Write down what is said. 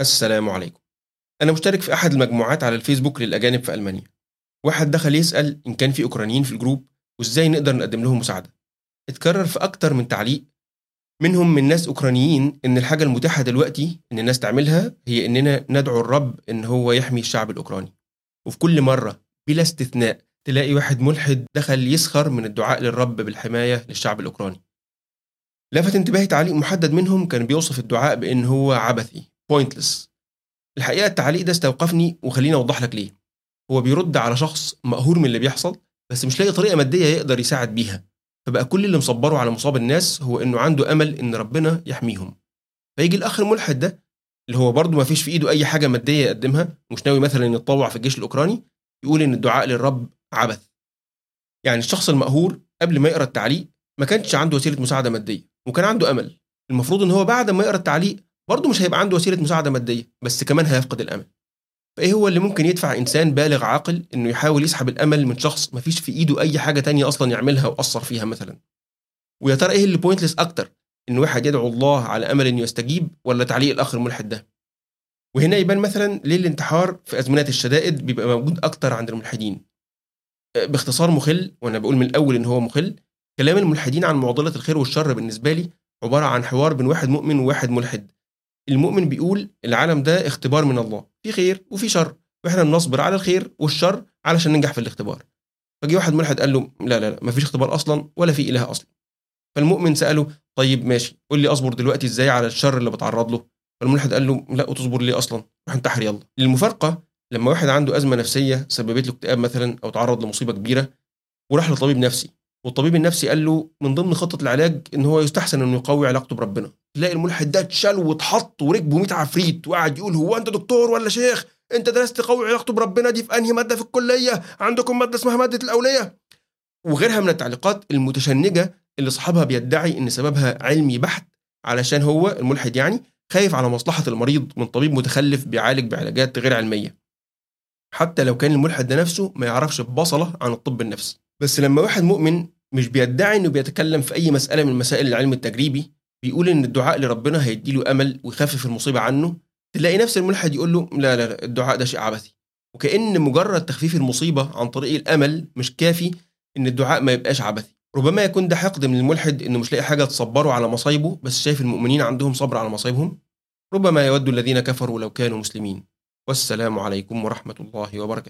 السلام عليكم. أنا مشترك في أحد المجموعات على الفيسبوك للأجانب في ألمانيا. واحد دخل يسأل إن كان في أوكرانيين في الجروب وإزاي نقدر نقدم لهم مساعدة. اتكرر في أكتر من تعليق منهم من ناس أوكرانيين إن الحاجة المتاحة دلوقتي إن الناس تعملها هي إننا ندعو الرب إن هو يحمي الشعب الأوكراني. وفي كل مرة بلا استثناء تلاقي واحد ملحد دخل يسخر من الدعاء للرب بالحماية للشعب الأوكراني. لفت انتباهي تعليق محدد منهم كان بيوصف الدعاء بأن هو عبثي. Pointless. الحقيقة التعليق ده استوقفني وخليني أوضح لك ليه. هو بيرد على شخص مقهور من اللي بيحصل بس مش لاقي طريقة مادية يقدر يساعد بيها. فبقى كل اللي مصبره على مصاب الناس هو إنه عنده أمل إن ربنا يحميهم. فيجي الاخ الملحد ده اللي هو برضه ما فيش في إيده أي حاجة مادية يقدمها مش ناوي مثلا يتطوع في الجيش الأوكراني يقول إن الدعاء للرب عبث. يعني الشخص المقهور قبل ما يقرأ التعليق ما كانش عنده وسيلة مساعدة مادية وكان عنده أمل. المفروض إن هو بعد ما يقرأ التعليق برضه مش هيبقى عنده وسيلة مساعدة مادية بس كمان هيفقد الأمل. فإيه هو اللي ممكن يدفع إنسان بالغ عاقل إنه يحاول يسحب الأمل من شخص ما فيش في إيده أي حاجة تانية أصلا يعملها وأثر فيها مثلا؟ ويا ترى إيه اللي بوينتلس أكتر إن واحد يدعو الله على أمل إنه يستجيب ولا تعليق الاخ الملحد ده؟ وهنا يبان مثلا ليه الانتحار في ازمنات الشدائد بيبقى موجود أكتر عند الملحدين. باختصار مخل وأنا بقول من الأول إن هو مخل كلام الملحدين عن معضلة الخير والشر بالنسبة لي عبارة عن حوار بين واحد مؤمن وواحد ملحد. المؤمن بيقول العالم ده اختبار من الله في خير وفي شر وإحنا بنصبر على الخير والشر علشان ننجح في الاختبار. فجي واحد ملحد قال له لا لا لا مفيش اختبار أصلا ولا في إله أصلا. فالمؤمن سأله طيب ماشي قول لي أصبر دلوقتي إزاي على الشر اللي بتعرض له؟ فالملحد قال له لا وتصبر ليه أصلا؟ روح انتحر يلا. المفارقه لما واحد عنده أزمة نفسية سببت له اكتئاب مثلا أو تعرض لمصيبة كبيرة وراح لطبيب نفسي والطبيب النفسي قال له من ضمن خطة العلاج إن هو يستحسن إنه يقوي علاقته بربنا. تلاقي الملحد ده اتشال واتحط وركبه 100 عفريت وقعد يقول هو أنت دكتور ولا شيخ؟ أنت درست تقوي علاقته بربنا دي في أنهي مادة في الكلية؟ عندكم مادة اسمها مادة الأولية؟ وغيرها من التعليقات المتشنجة اللي صاحبها بيدعي إن سببها علمي بحت علشان هو الملحد يعني خايف على مصلحة المريض من طبيب متخلف بيعالج بعلاجات غير علمية. حتى لو كان الملحد ده نفسه ما يعرفش ببصله عن الطب النفسي. بس لما واحد مؤمن مش بيدعي إنه بيتكلم في أي مسألة من مسائل العلم التجريبي بيقول إن الدعاء لربنا هيديله أمل ويخفف المصيبة عنه تلاقي نفس الملحد يقول له لا لا لا الدعاء ده شيء عبثي. وكأن مجرد تخفيف المصيبة عن طريق الأمل مش كافي إن الدعاء ما يبقاش عبثي. ربما يكون ده حقد من الملحد إنه مش لاقي حاجة تصبره على مصايبه بس شايف المؤمنين عندهم صبر على مصايبهم. ربما يود الذين كفروا لو كانوا مسلمين. والسلام عليكم ورحمة الله وبركاته.